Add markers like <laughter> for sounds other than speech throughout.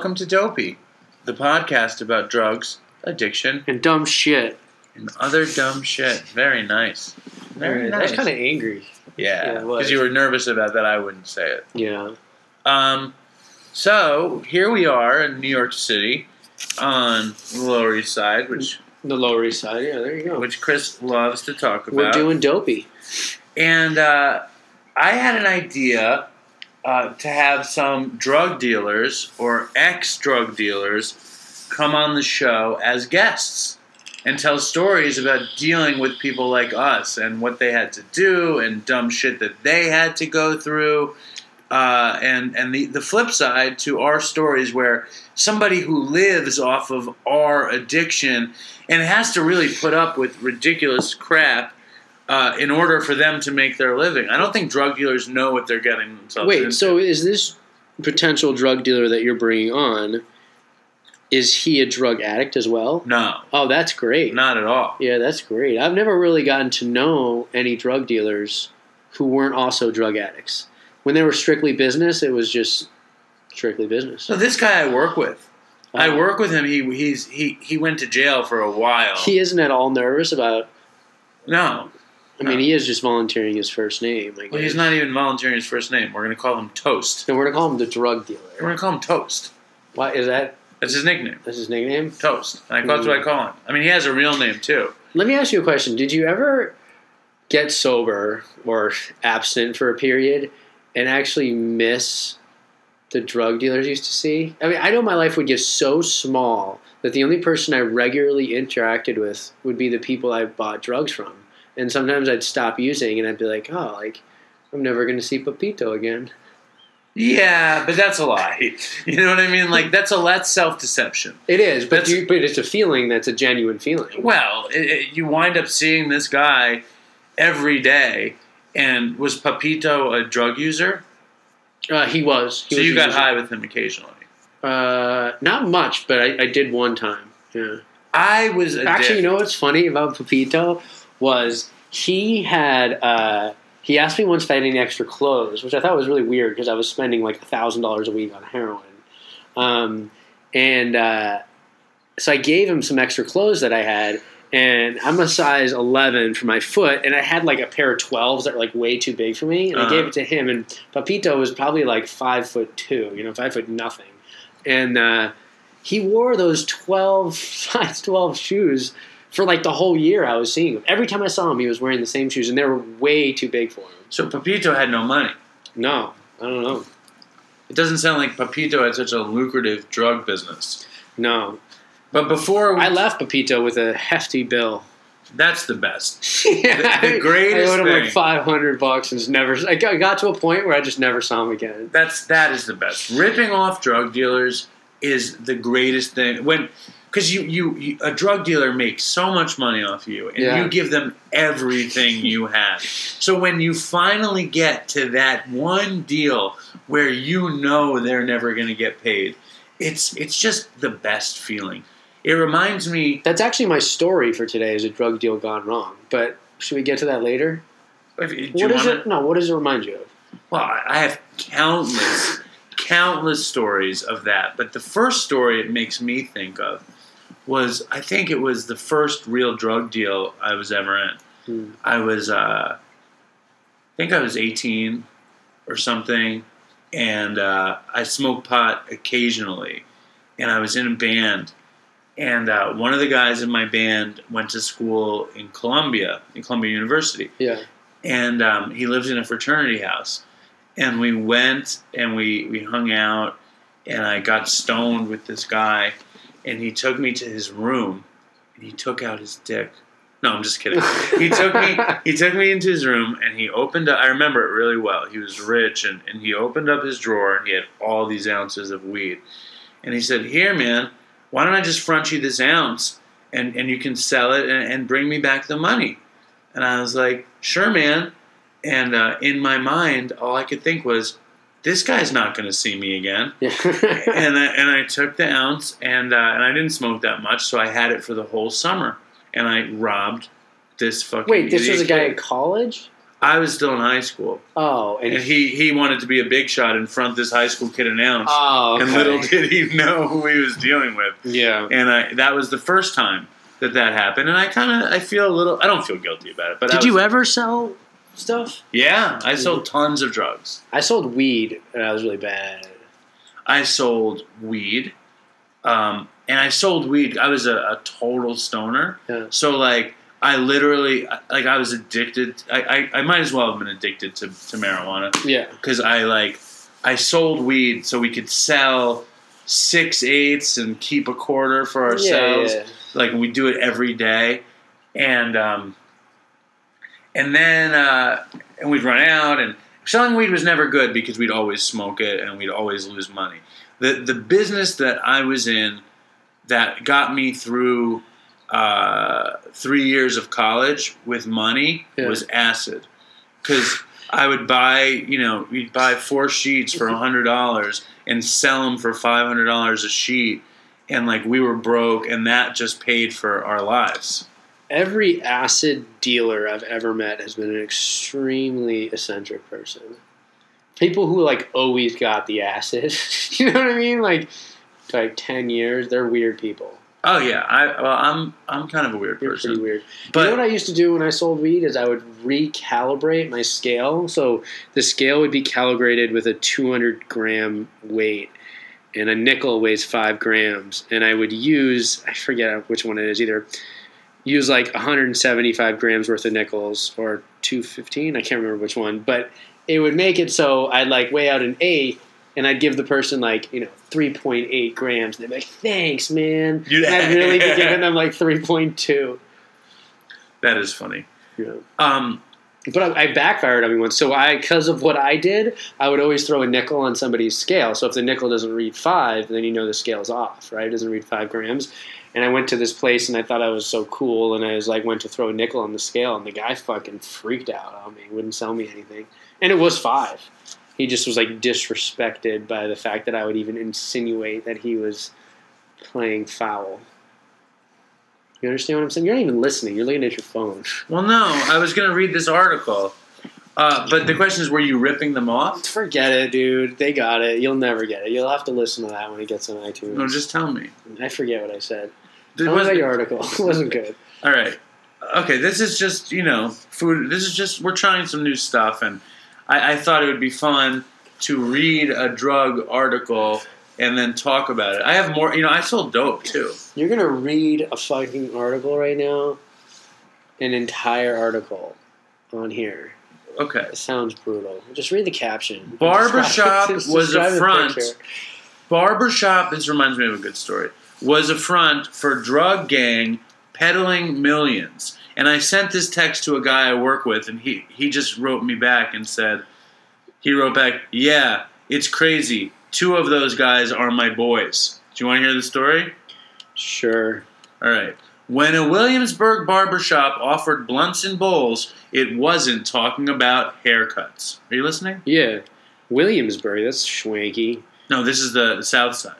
Welcome to Dopey, the podcast about drugs, addiction, and dumb shit. and other dumb shit. Very nice. Very nice. kind of angry. yeah, yeah, because you were nervous about that. I wouldn't say it. Yeah. Um, so here we are in New York City on the Lower East Side, which The Lower East Side. Yeah, there you go. which Chris loves to talk about. We're doing dopey. And uh, I had an idea uh, to have some drug dealers or ex drug dealers come on the show as guests and tell stories about dealing with people like us and what they had to do and dumb shit that they had to go through. Uh, and and the, the flip side to our stories where somebody who lives off of our addiction and has to really put up with ridiculous crap uh, in order for them to make their living. I don't think drug dealers know what they're getting themselves Wait, into. so is this potential drug dealer that you're bringing on? Is he a drug addict as well? no, Oh, that's great. not at all. Yeah, that's great. I've never really gotten to know any drug dealers who weren't also drug addicts. When they were strictly business, it was just strictly business. So this guy I work with, I Uh, work with him. He he's he he went to jail for a while. He isn't at all nervous about. no, I mean, he is just volunteering his first name. I guess. well, he's not even volunteering his first name. We're going to call him Toast. And we're gonna call him the drug dealer. We're going to call him Toast. Why is that? That's his nickname, That's his nickname. Toast. And I, that's what I call him. I mean, he has a real name too. Let me ask you a question. Did you ever get sober or abstinent for a period and actually miss the drug dealers you used to see? I mean, I know my life would get so small that the only person I regularly interacted with would be the people I bought drugs from. And sometimes I'd stop using and I'd be like, oh, like, I'm never going to see Papito again. Yeah, but that's a lie. <laughs> You know what I mean? Like that's a that's self deception. It is, but, you, but it's a feeling that's a genuine feeling. Well, it, it, you wind up seeing this guy every day. And was Papito a drug user? Uh, he was. He so was you got user. high with him occasionally. Uh, not much, but I, I did one time. Yeah. I was a Actually, you know what's funny about Papito was he had uh, he asked me once if I had any extra clothes, which I thought was really weird because I was spending like thousand dollars a week on heroin, um, and uh, so I gave him some extra clothes that I had. And I'm a size 11 for my foot, and I had like a pair of 12s that were like way too big for me. And I Uh-huh. gave it to him, and Papito was probably like five foot two, you know, five foot nothing. And uh, he wore those 12 <laughs> size 12 shoes for like the whole year I was seeing him. Every time I saw him, he was wearing the same shoes, and they were way too big for him. So Papito had no money. No, I don't know. It doesn't sound like Papito had such a lucrative drug business. No, But before we, I left Papito with a hefty bill. that's the best. yeah, <laughs> the greatest I owed him thing. like five hundred bucks, and just never. I got to a point where I just never saw him again. That's that is the best. Ripping off drug dealers is the greatest thing. When because you, you you a drug dealer makes so much money off you, and Yeah. you give them everything you have. So when you finally get to that one deal where you know they're never going to get paid, it's it's just the best feeling. It reminds me. That's actually my story for today. Is a drug deal gone wrong? But should we get to that later? What is wanna- it? No, what does it remind you of? Well, I have countless, countless stories of that. But the first story it makes me think of was I think it was the first real drug deal I was ever in. Hmm. I was, uh, I think I was 18 or something, and uh, I smoked pot occasionally, and I was in a band. And uh, one of the guys in my band went to school in Columbia, in Columbia University Yeah. and um, he lived in a fraternity house. And we went and we, we hung out, and I got stoned with this guy, and he took me to his room, and he took out his dick. No, I'm just kidding. <laughs> He took me he took me into his room, and he opened up. I remember it really well. He was rich, and, and he opened up his drawer, and he had all these ounces of weed, and he said, "Here, man, why don't I just front you this ounce, and and you can sell it and, and bring me back the money." And I was like, "Sure, man." And uh, in my mind, all I could think was, "This guy's not going to see me again." Yeah. <laughs> and I, and I took the ounce, and uh, and I didn't smoke that much, so I had it for the whole summer. And I robbed this fucking. Wait, this was a guy kid. at college? I was still in high school, Oh, and, and he he wanted to be a big shot in front of this high school kid announced. Oh, okay. And little <laughs> did he know who he was dealing with. yeah. And I, that was the first time that that happened. And I kind of I feel a little. I don't feel guilty about it. But I Did was- you ever sell stuff? Yeah, I sold tons of drugs. I sold weed, and I was really bad. I sold weed, um, and I sold weed. I was a, a total stoner. Yeah. So like, I literally like I was addicted. I, I, I might as well have been addicted to, to marijuana Yeah. because I like I sold weed so we could sell six eighths and keep a quarter for ourselves. Yeah, yeah. Like we do it every day, and um, and then uh, and we'd run out. And selling weed was never good because we'd always smoke it and we'd always lose money. The the business that I was in that got me through uh, three years of college with money Yeah. was acid because. I would buy, you know, we'd buy four sheets for a hundred dollars and sell them for five hundred dollars a sheet, and like we were broke, and that just paid for our lives. Every acid dealer I've ever met has been an extremely eccentric person. People who like always got the acid. <laughs> you know what I mean? Like like ten years, they're weird people. Oh yeah, I well, I'm I'm kind of a weird pretty person, weird. but you know what I used to do when I sold weed is I would recalibrate my scale. So the scale would be calibrated with a 200 gram weight, and a nickel weighs five grams. And I would use I forget which one it is either use like 175 grams worth of nickels or 215. I can't remember which one, but it would make it so I'd like weigh out an eight. And I'd give the person like you know three point eight grams. And they'd be like, "Thanks, man." You- and I'd really be <laughs> giving them like three point two. that is funny. Know. Um, But I, I backfired on me once. So I, because of what I did, I would always throw a nickel on somebody's scale. So if the nickel doesn't read five, then you know the scale's off, right? It doesn't read five grams. And I went to this place and I thought I was so cool, and I was like, went to throw a nickel on the scale, and the guy fucking freaked out on me. Wouldn't sell me anything, and it was five. He just was like disrespected by the fact that I would even insinuate that he was playing foul. You understand what I'm saying? You're not even listening. You're looking at your phone. well, no, I was going to read this article, uh, but the question is, were you ripping them off? Forget it, dude. They got it. You'll never get it. You'll have to listen to that when it gets on iTunes. No, just tell me. I forget what I said. Did- me was- your article. <laughs> It wasn't good. all right. Okay, this is just you know food. This is just we're trying some new stuff, and I, I thought it would be fun to read a drug article and then talk about it. I have more. You know, I sold dope too. You're gonna read a fucking article right now, an entire article on here. Okay. It sounds brutal. Just read the caption. Barbershop <laughs> was a front. Barbershop, this reminds me of a good story, was a front for drug gang peddling millions. And I sent this text to a guy I work with, and he, he just wrote me back and said, he wrote back, yeah, it's crazy. Two of those guys are my boys. Do you want to hear the story? Sure. All right. When a Williamsburg barbershop offered blunts and bowls, it wasn't talking about haircuts. Are you listening? Yeah. Williamsburg. That's schwanky. No, this is the, the south side.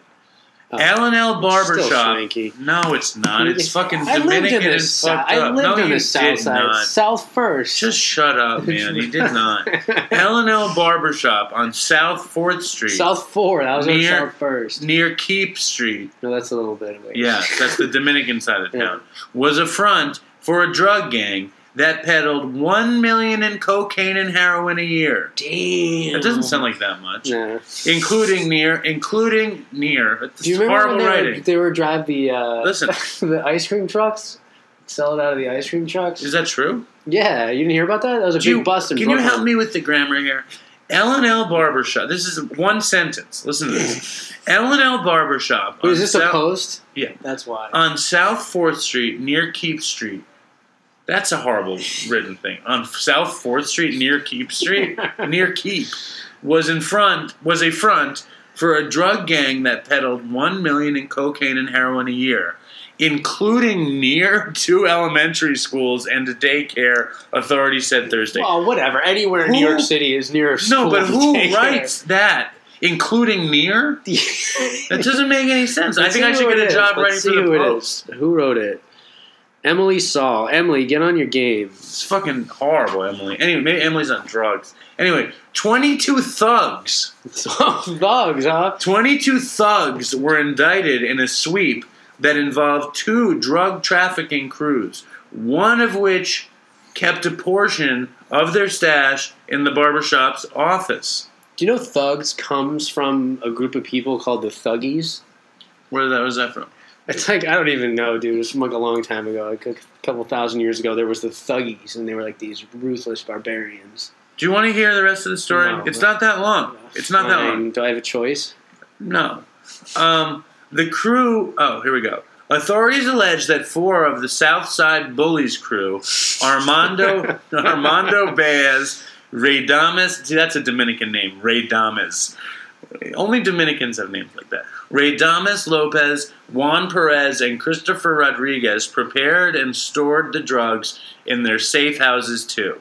Oh. L and L Barbershop. No, it's not. It's fucking I lived Dominican in the and sou- fucked I up. lived no, on you the south did side. not. South first. Just shut up, <laughs> man. You did not. L and L Barbershop on South Fourth Street, South four. That was on Near- South first. near Keap Street. No, that's a little bit away. Yeah, that's the Dominican side of <laughs> town. Was a front for a drug gang that peddled one million in cocaine and heroin a year. Damn. That doesn't sound like that much. Nah. Including near, including near. Do you remember when they writing. would, they would drive the uh, Listen. <laughs> the ice cream trucks? Sell it out of the ice cream trucks? Is that true? yeah, you didn't hear about that? That was a Do big you- bust in Can you help me with the grammar here? L and L Barbershop. This is one sentence. Listen to this. <clears throat> L and L Barbershop. Wait, is this a post? Yeah. That's why. on South Fourth Street near Keap Street. That's a horrible written thing. On South Fourth Street near Keap Street, <laughs> near Keap, was in front was a front for a drug gang that peddled one million in cocaine and heroin a year, including near two elementary schools and a daycare. Authorities said Thursday. well, whatever. Anywhere in New York City is near a no, but who daycare. writes that? Including near? <laughs> That doesn't make any sense. I Let's think I should get a is. job Let's writing for the who Post. Who wrote it? Emily Saul. Emily, get on your game. It's fucking horrible, Emily. Anyway, maybe Emily's on drugs. Anyway, 22 thugs. <laughs> Thugs, huh? 22 thugs were indicted in a sweep that involved two drug trafficking crews, one of which kept a portion of their stash in the barbershop's office. Do you know thugs comes from a group of people called the Thuggies? Where that was that from? It's like I don't even know, dude. It's from like a long time ago, like a couple thousand years ago. There was the Thuggies, and they were like these ruthless barbarians. Do you want to hear the rest of the story? No. it's not that long. It's not that long. Do I have a choice? No. Um, the crew. Oh, here we go. Authorities allege that four of the Southside Bullies crew, Armando <laughs> Armando Baez, Ray Damas. See, that's a Dominican name, Ray Damas. Only Dominicans have names like that. Ray Damas Lopez, Juan Perez, and Christopher Rodriguez prepared and stored the drugs in their safe houses too.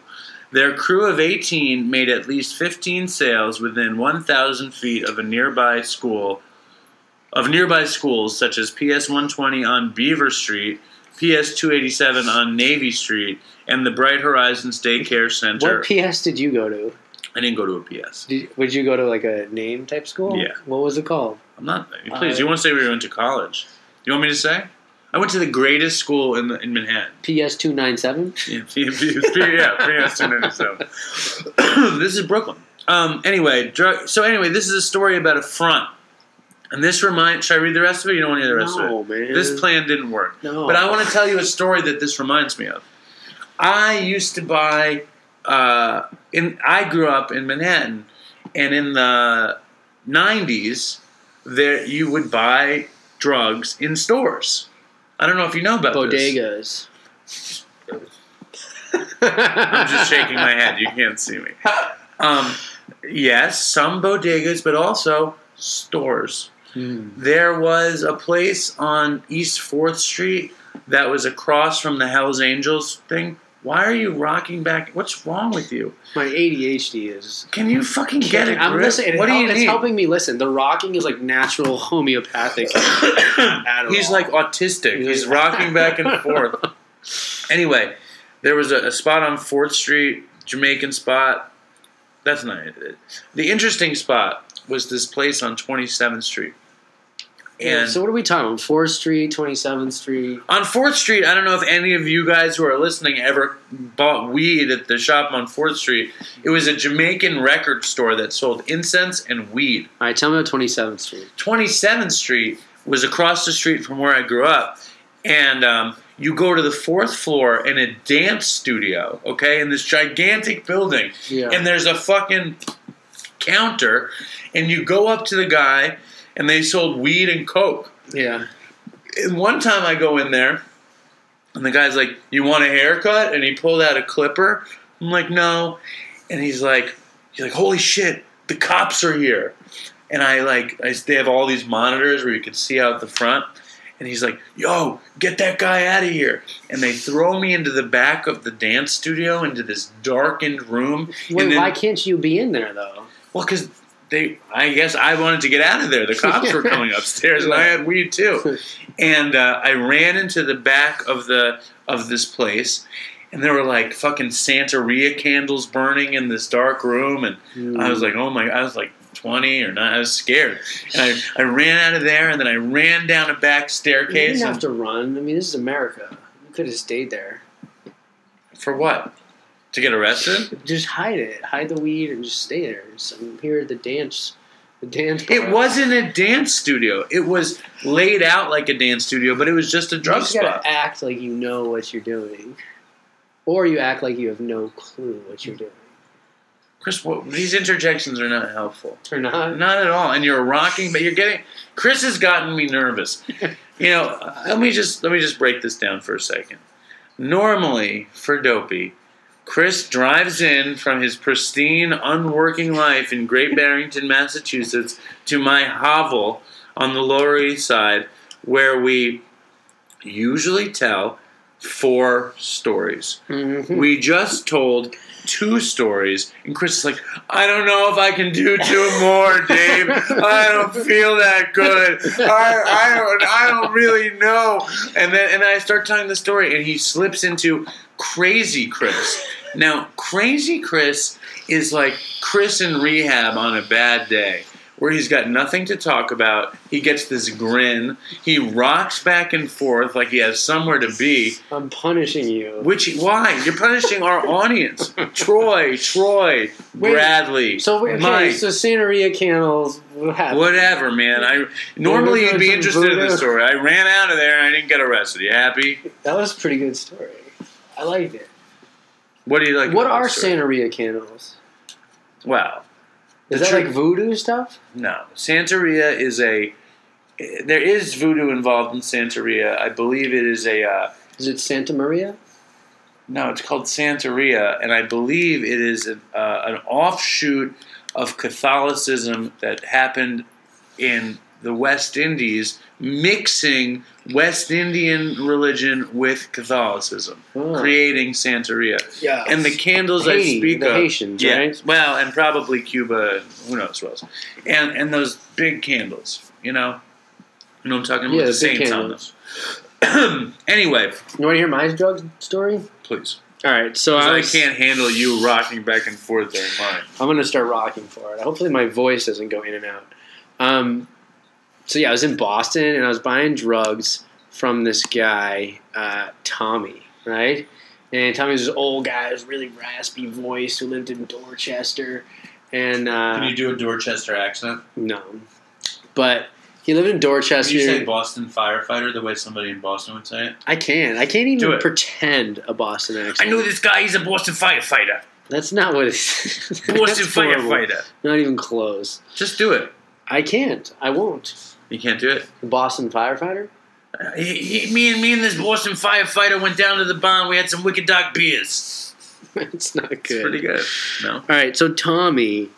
Their crew of 18 made at least 15 sales within 1,000 feet of a nearby school, of nearby schools such as PS 120 on Beaver Street, PS 287 on Navy Street, and the Bright Horizons Daycare Center. What PS did you go to? I didn't go to a PS. Did, would you go to like a name type school? Yeah. What was it called? I'm not. Please, Uh, you want to say we went to college? You want me to say? I went to the greatest school in the, in Manhattan. PS two nine seven. Yeah, PS 297. <coughs> this is Brooklyn. Um, anyway, drug, so anyway, this is a story about a front. And this remind. Should I read the rest of it? You don't want to hear the rest No, of it. man. This plan didn't work. No. But I want to tell you a story that this reminds me of. I used to buy. Uh, in I grew up in Manhattan, and in the '90s, there you would buy drugs in stores. I don't know if you know about this. bodegas. I'm just shaking my head. You can't see me. Um, yes, some bodegas, but also stores. Hmm. There was a place on East Fourth Street that was across from the Hell's Angels thing. Why are you rocking back? What's wrong with you? My ADHD is. Can you fucking get it? I'm listening. What do you It's need? helping me listen. The rocking is like natural <laughs> homeopathic. Adderall. He's like autistic. He's rocking back and <laughs> forth. Anyway, there was a, a spot on Fourth Street, Jamaican spot. That's not it. The interesting spot was this place on 27th Street. Yeah, And so what are we talking about? Fourth Street, Twenty Seventh Street. on Fourth Street, I don't know if any of you guys who are listening ever bought weed at the shop on Fourth Street. It was a Jamaican record store that sold incense and weed. All right, tell me about Twenty Seventh Street. 27th Street was across the street from where I grew up. And um, you go to the fourth floor in a dance studio, okay, in this gigantic building. Yeah. And there's a fucking counter. And you go up to the guy, and they sold weed and coke. yeah. And one time I go in there, and the guy's like, "You want a haircut?" And he pulled out a clipper. I'm like, "No," and he's like, "He's like, holy shit, the cops are here!" And I like, I, they have all these monitors where you can see out the front. And he's like, "Yo, get that guy out of here!" And they throw me into the back of the dance studio, into this darkened room. Wait, and then, why can't you be in there though? Well, because they, I guess I wanted to get out of there. The cops were <laughs> coming upstairs, and I had weed too. <laughs> And uh, I ran into the back of the of this place, and there were like fucking Santeria candles burning in this dark room, and Hmm. I was like, oh my! God, I was like twenty or not. I was scared, and I, I ran out of there, and then I ran down a back you staircase. didn't have to run. I mean, this is America. You could have stayed there. for what? To get arrested? Just hide it. Hide the weed and just stay there. Just, I'm here at the dance. The dance. It wasn't a dance studio. It was laid out like a dance studio, but it was just a You drug just spot. gotta act like you know what you're doing, or you act like you have no clue what you're doing. Chris, what, these interjections are not helpful. Or not. Not at all. And you're rocking, but you're getting. Chris has gotten me nervous. <laughs> You know, let me just let me just break this down for a second. Normally, for Dopey, Chris drives in from his pristine, unworking life in Great Barrington, Massachusetts, to my hovel on the Lower East Side, where we usually tell four stories. Mhm. We just told two stories, and Chris is like, I don't know if I can do two more, <laughs> Dave. I don't feel that good. I, I don't I don't really know. And then and I start telling the story, and he slips into crazy Chris. Now, crazy Chris is like Chris in rehab on a bad day. Where he's got nothing to talk about. He gets this grin. He rocks back and forth like he has somewhere to be. I'm punishing you. Which why you're punishing our audience? <laughs> Troy, Troy, Wait, Bradley, So wait, okay, Mike, so Santeria candles. What whatever, man. I normally you'd be interested in the story. I ran out of there and I didn't get arrested. You happy? That was a pretty good story. I liked it. What do you like? what are? Santeria candles? Well, Is The that like voodoo stuff? no. Santeria is a. There is voodoo involved in Santeria. I believe it is a. Uh, Is it Santa Maria? No, it's called Santeria, and I believe it is an, uh, an offshoot of Catholicism that happened in the West Indies, mixing West Indian religion with Catholicism, Oh. creating Santeria. Yeah. And the candles I speak the of, Haitians, yeah, right? well, and probably Cuba, who knows what else, and and those big candles, you know, you know what I'm talking about, Yeah, the the saints on candles. them. <clears throat> anyway, You want to hear my drug story? please. All right, so I, I, can't handle you rocking back and forth during mine. I'm going to start rocking for it. Hopefully, my voice doesn't go in and out. Um, so yeah, I was in Boston and I was buying drugs from this guy, uh, Tommy, right? And Tommy was this old guy, with really raspy voice who lived in Dorchester, and uh, can you do a Dorchester accent? no, but he lived in Dorchester. Can you say Boston firefighter the way somebody in Boston would say it? I can't. I can't Do even it. pretend a Boston accent. I know this guy, he's a Boston firefighter. That's not what it's. Boston <laughs> That's horrible. firefighter. Not even close. Just do it. I can't. I won't. You can't do it? The Boston firefighter? Uh, he, he, me and me and this Boston firefighter went down to the bar and we had some Wicked Dark beers. <laughs> it's not good. It's pretty good. No? All right, so Tommy.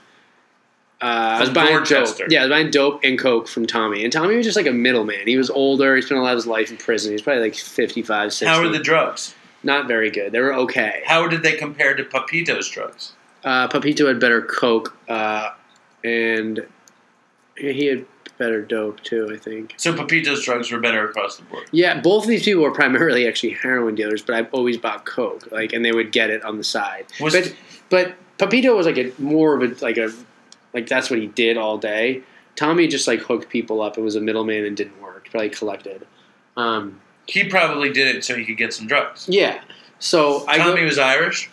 Uh, I was buying Dorchester. dope. Yeah, I was buying dope and coke from Tommy. And Tommy was just like a middleman. He was older. He spent a lot of his life in prison. He's probably like 55, 60. How were the drugs? Not very good. They were okay. How did they compare to Papito's drugs? Uh, Papito had better coke, uh, and he had better dope too, I think. So Papito's drugs were better across the board. Yeah, both of these people were primarily actually heroin dealers, but I've always bought coke, like, and they would get it on the side. Was but but Papito was like a more of a like a like that's what he did all day. Tommy just like hooked people up and was a middleman and didn't work. Probably collected. Um, he probably did it so he could get some drugs. yeah. So I Tommy was Irish.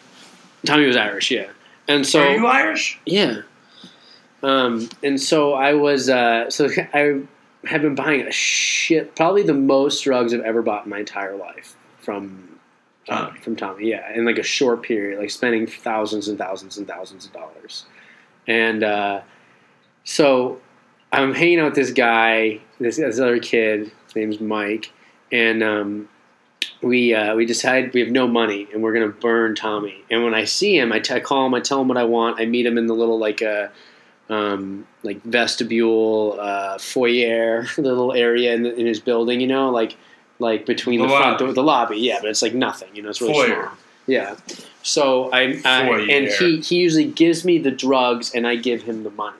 Tommy was Irish, yeah, and so Are you Irish? Yeah. Um, and so I was, uh, so I have been buying a shit, probably the most drugs I've ever bought in my entire life from uh, Tommy. from Tommy. Yeah, in like a short period, like spending thousands and thousands and thousands of dollars. And uh, so I'm hanging out with this guy, this, this other kid. His name's Mike, and um, we uh, we decide we have no money and we're gonna burn Tommy. And when I see him, I, t- I call him, I tell him what I want. I meet him in the little like uh, um, like vestibule uh, foyer, <laughs> the little area in, the, in his building. You know, like like between The the, front door, the lobby. Yeah, but it's like nothing. You know, it's really Foyer. small. Yeah. So I, I and he he usually gives me the drugs and I give him the money,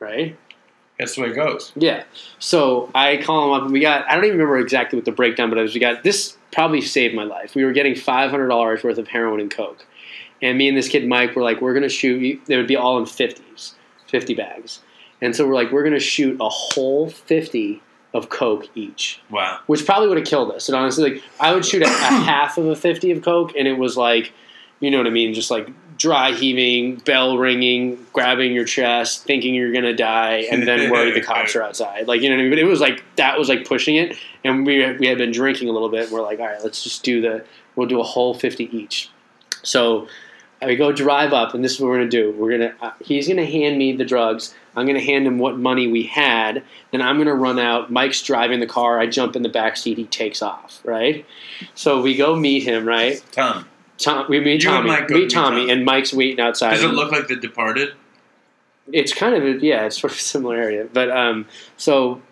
right? That's the way it goes. Yeah. So I call him up and we got I don't even remember exactly what the breakdown, but it was we got this probably saved my life. We were getting five hundred dollars worth of heroin and coke. And me and this kid Mike were like, we're gonna shoot they would be all in fifties, fifty bags. And so we're like, we're gonna shoot a whole fifty of coke each Wow. which probably would have killed us. And honestly, like I would shoot a, a <coughs> half of a fifty of coke, and it was like, you know what I mean, just like dry heaving, bell ringing, grabbing your chest, thinking you're gonna die, and then worry the cops are <laughs> outside. Like you know what I mean. But it was like that was like pushing it, and we we had been drinking a little bit. and We're like, all right, let's just do the we'll do a whole fifty each. So. We go drive up, and this is what we're gonna do. We're gonna. Uh, he's gonna hand me the drugs. I'm gonna hand him what money we had. Then I'm gonna run out. Mike's driving the car. I jump in the back seat. He takes off. Right. So we go meet him. Right. Tom, Tom, we meet You and Tommy. Mike go meet Tommy, Tommy. and Mike's waiting outside. does it look like The Departed? It's kind of a, yeah, it's sort of a similar area. But um, so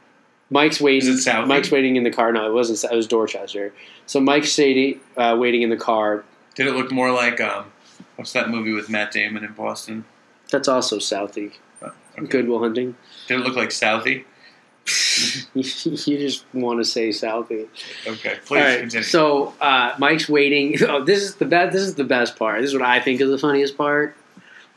Mike's waiting. Is it Southie? Mike's waiting in the car. No, it wasn't. It was Dorchester. So Mike's Sadie uh, waiting in the car. Did it look more like um, What's that movie with Matt Damon in Boston? That's also Southie. Oh, okay. Good Will Hunting. Did it look like Southie? <laughs> you just want to say Southie. Okay, please right, continue. so uh, Mike's waiting. <laughs> Oh, this is the best. This is the best part. This is what I think is the funniest part.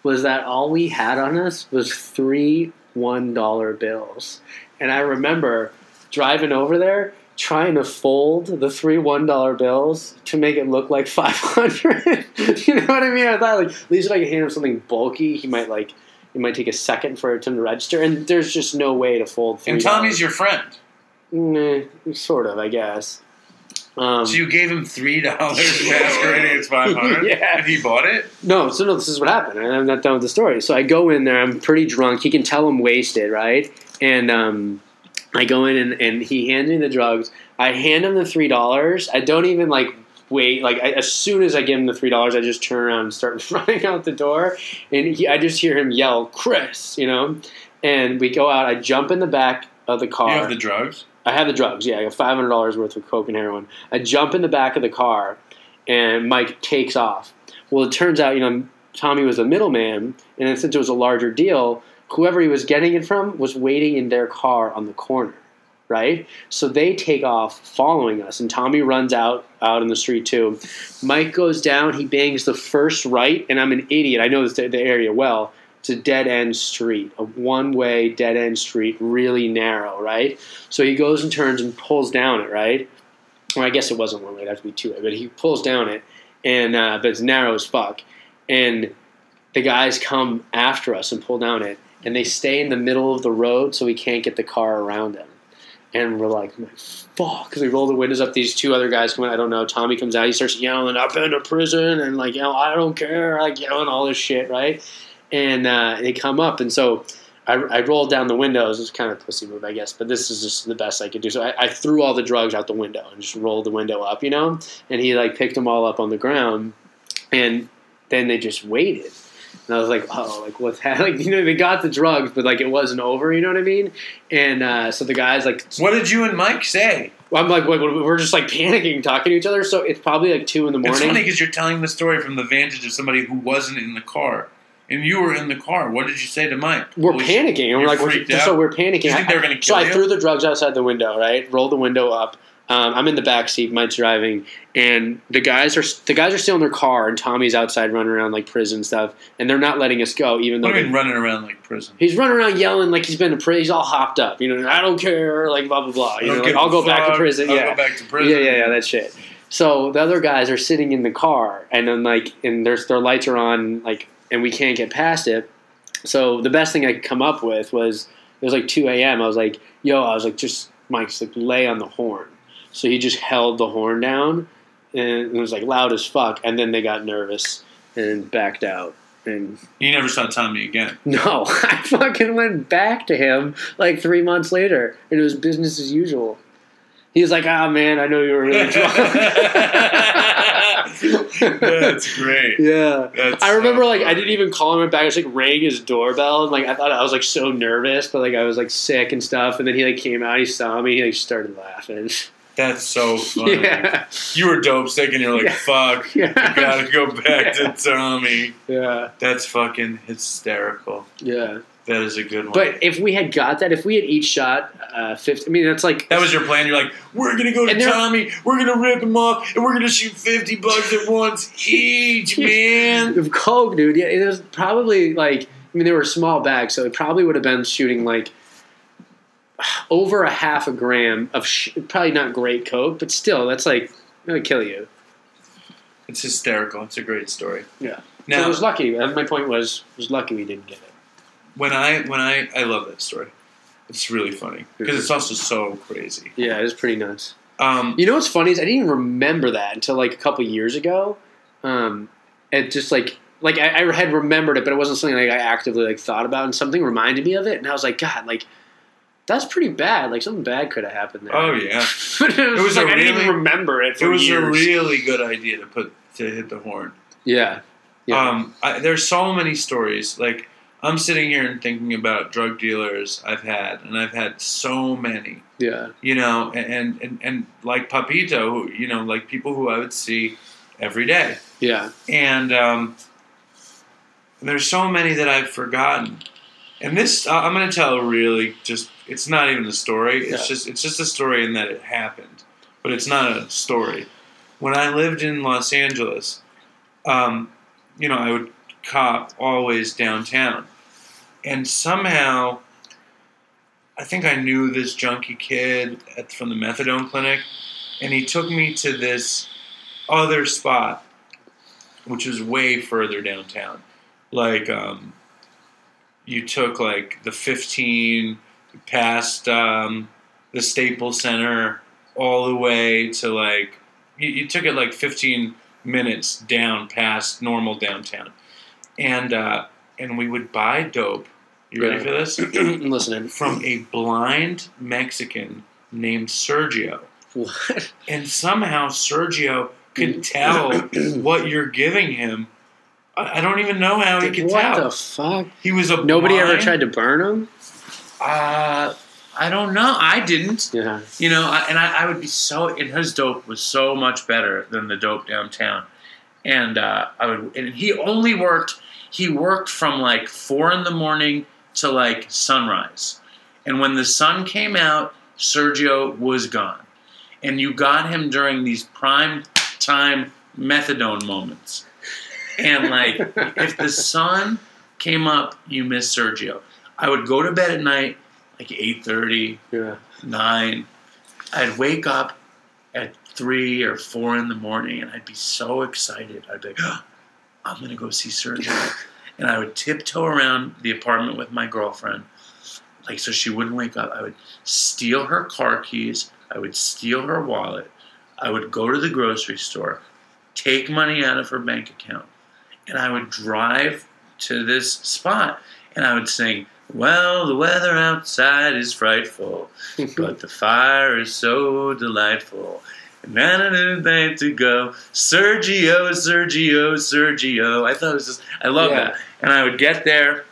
Was that all we had on us was three one dollar bills, and I remember driving over there trying to fold the three one dollar bills to make it look like <laughs> five hundred. you know what I mean? I thought like at least if I could hand him something bulky, he might like. It might take a second for it to register, and there's just no way to fold. $3. and Tommy's your friend, Nah, sort of, I guess. Um, so you gave him three dollars masquerading as <laughs> five hundred, Yeah. and he bought it. no, so no, this is what happened, and I'm not done with the story. So I go in there, I'm pretty drunk. He can tell I'm wasted, right? And um, I go in and, and he hands me the drugs. I hand him the three dollars. I don't even like wait. Like I, as soon as I give him the three dollars, I just turn around and start <laughs> running out the door. And he, I just hear him yell, "Chris!" You know. And we go out. I jump in the back of the car. You have the drugs. I have the drugs. Yeah, I got five hundred dollars worth of coke and heroin. I jump in the back of the car, and Mike takes off. Well, it turns out, you know, Tommy was a middleman, and then since it was a larger deal, whoever he was getting it from was waiting in their car on the corner, right? So they take off following us, and Tommy runs out out in the street too. Mike goes down. He bangs the first right, and I'm an idiot. I know this, the area well. It's a dead end street, a one way dead end street, really narrow, right? So he goes and turns and pulls down it, right? Or I guess it wasn't one way; to be two way. But he pulls down it, and uh, but it's narrow as fuck. And the guys come after us and pull down it, and they stay in the middle of the road so we can't get the car around them. And we're like, fuck, because we roll the windows up. These two other guys come in. I don't know. Tommy comes out. He starts yelling, "I've been to prison," and like, you know, I don't care, like yelling all this shit, right? And uh, they come up, and so I, I rolled down the windows. It's kind of a pussy move, I guess, but this is just the best I could do. So I, I threw all the drugs out the window and just rolled the window up, you know. And he like picked them all up on the ground, and then they just waited. And I was like, oh, like what's happening? <laughs> Like, you know, they got the drugs, but like it wasn't over. You know what I mean? And uh, so the guys like, What did you and Mike say? I'm like, wait, we're just like panicking, talking to each other. So it's probably like two in the morning. It's funny because you're telling the story from the vantage of somebody who wasn't in the car, and you were in the car. What did you say to Mike? we're shit. panicking, and we're like, we're, so we're panicking. You think they were gonna so kill I you? threw the drugs outside the window, right? Rolled the window up. Um, I'm in the back seat. Mike's driving, and the guys are the guys are still in their car, and Tommy's outside running around like prison stuff, and they're not letting us go, even though What do they- running around like prison? he's running around yelling like he's been to prison. He's all hopped up, you know. I don't care, like blah blah blah. You know, like, I'll go back to prison. I'll yeah, go back to prison. yeah, yeah, yeah, that shit. So the other guys are sitting in the car, and then like, and there's their lights are on, like, and we can't get past it. So the best thing I could come up with was it was like 2 a.m. I was like, yo, I was like, just Mike's like lay on the horn. So he just held the horn down, and it was like loud as fuck. And then they got nervous and backed out. And You never saw Tommy again. <laughs> no, I fucking went back to him like three months later, and it was business as usual. He was like, "Ah, man, I know you were really <laughs> drunk." That's great. <laughs> yeah. That's I remember, so like, I didn't even call him back. I just like rang his doorbell, and like, I thought I was like so nervous, but like, I was like sick and stuff. And then he like came out, he saw me, he like started laughing. That's so funny. <laughs> yeah, You were dope sick, and you're like, Yeah. "Fuck, <laughs> yeah, I gotta go back Yeah. to Tommy." yeah, That's fucking hysterical. yeah. That is a good one. But if we had got that, if we had each shot uh, fifty, I mean, that's like that was your plan. You're like, "We're gonna go to Tommy. We're gonna rip him off, and we're gonna shoot fifty bucks at once each, <laughs> man." of coke, dude. Yeah, it was probably like I mean, they were small bags, so it probably would have been shooting like over a half a gram of sh- probably not great coke, but still, that's like gonna kill you. It's hysterical. It's a great story. Yeah. so Now, it was lucky. My point was, it was lucky we didn't get it. when I when I I love that story. It's really funny because it's also so crazy. Yeah, it was pretty nuts. Um, You know what's funny is I didn't even remember that until like a couple years ago. Um, it just like like I, I had remembered it, but it wasn't something like I actively like thought about, and something reminded me of it, and I was like, God, like that's pretty bad. Like something bad could have happened there. oh yeah, <laughs> it was, It was like I didn't really- even remember it it was years. a really good idea to put to hit the horn. yeah, yeah, Um, I, there's so many stories. Like I'm sitting here and thinking about drug dealers I've had, and I've had so many. yeah, You know, and and and like Papito, you know, like people who I would see every day. yeah, And um, there's so many that I've forgotten. And this, uh, I'm going to tell a really just. It's not even a story. It's Yeah. just. It's just a story in that it happened, but it's not a story. When I lived in Los Angeles, um, you know, I would cop always downtown, and somehow, I think I knew this junkie kid at, from the methadone clinic, and he took me to this other spot, which was way further downtown. Like, um, you took like the 15 past um, the Staples Center all the way to like, you, you took it like 15 minutes down past normal downtown. And, uh, and we would buy dope. You ready Yeah. for this? <clears throat> I'm listening. From a blind Mexican named Sergio What? and somehow Sergio could tell <clears throat> what you're giving him. I don't even know how he could what tell. What the fuck? he was a Nobody ever tried to burn him? Uh, I don't know. I didn't. Yeah. You know, I, and I, I would be so. And his dope was so much better than the dope downtown. And uh, I would. And he only worked. He worked from like four in the morning to like sunrise. And when the sun came out, Sergio was gone. And you got him during these prime time methadone moments. And like, if the sun came up, you missed Sergio. I would go to bed at night, like eight thirty, Yeah. nine. I'd wake up at three or four in the morning, and I'd be so excited. I'd be like, "Oh, "I'm gonna go see Sergio," <laughs> and I would tiptoe around the apartment with my girlfriend, like so she wouldn't wake up. I would steal her car keys. I would steal her wallet. I would go to the grocery store, take money out of her bank account, and I would drive to this spot, and I would sing. Well, the weather outside is frightful, <laughs> but the fire is so delightful. Na na na na to go, Sergio, Sergio, Sergio. I thought it was just, I love Yeah. that. And I would get there,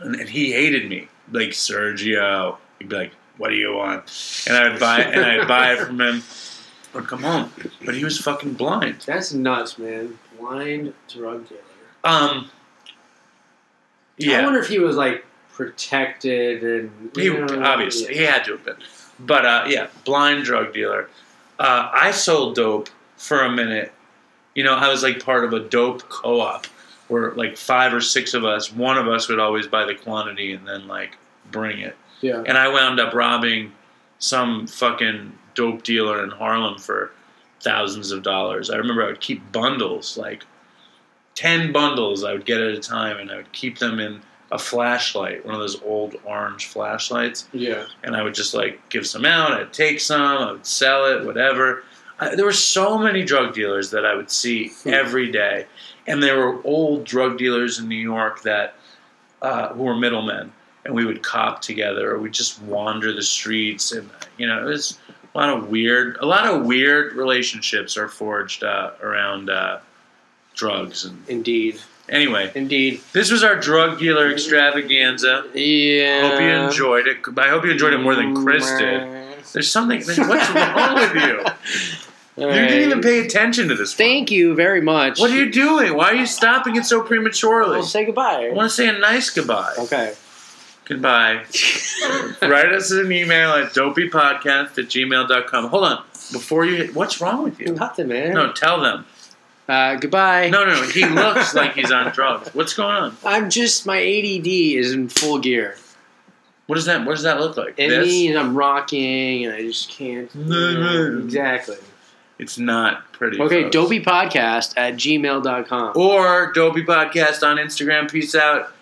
and, and he hated me, like Sergio. He'd be like, "What do you want?" And I would buy, and I'd buy it from him, <laughs> or come home. But he was fucking blind. That's nuts, man. Blind drug dealer. Um. Yeah. I wonder if he was like protected and He know, obviously yeah. he had to have been, but uh, yeah, blind drug dealer. Uh, I sold dope for a minute. You know, I was like part of a dope co-op where like five or six of us, one of us would always buy the quantity and then like bring it. Yeah. And I wound up robbing some fucking dope dealer in Harlem for thousands of dollars. I remember I would keep bundles, like 10 bundles I would get at a time, and I would keep them in a flashlight, one of those old orange flashlights. Yeah. And I would just like give some out, I'd take some, I would sell it, whatever. I, there were so many drug dealers that I would see Hmm. every day. And there were old drug dealers in New York that uh, who were middlemen and we would cop together or we'd just wander the streets and you know it was a lot of weird a lot of weird relationships are forged uh, around uh, drugs and Indeed. Anyway Indeed. this was our drug dealer extravaganza Yeah. hope you enjoyed it i hope you enjoyed it more than chris did there's something what's <laughs> wrong with you All you didn't even pay attention to this one. Thank you very much. what are you doing why are you stopping it so prematurely Well, say goodbye. i want to say a nice goodbye Okay. Goodbye. <laughs> Write us an email at dopeypodcast at gmail.com. Hold on. Before you, what's wrong with you? Nothing, man. No, tell them. Uh, goodbye. No, no, no. He looks like he's on drugs. What's going on? I'm just my ADD is in full gear. What does that? What does that look like? It This? means I'm rocking and I just can't. No. exactly. It's not pretty. Okay, folks. dopeypodcast at gmail.com. Or Dopey Podcast on Instagram. Peace out.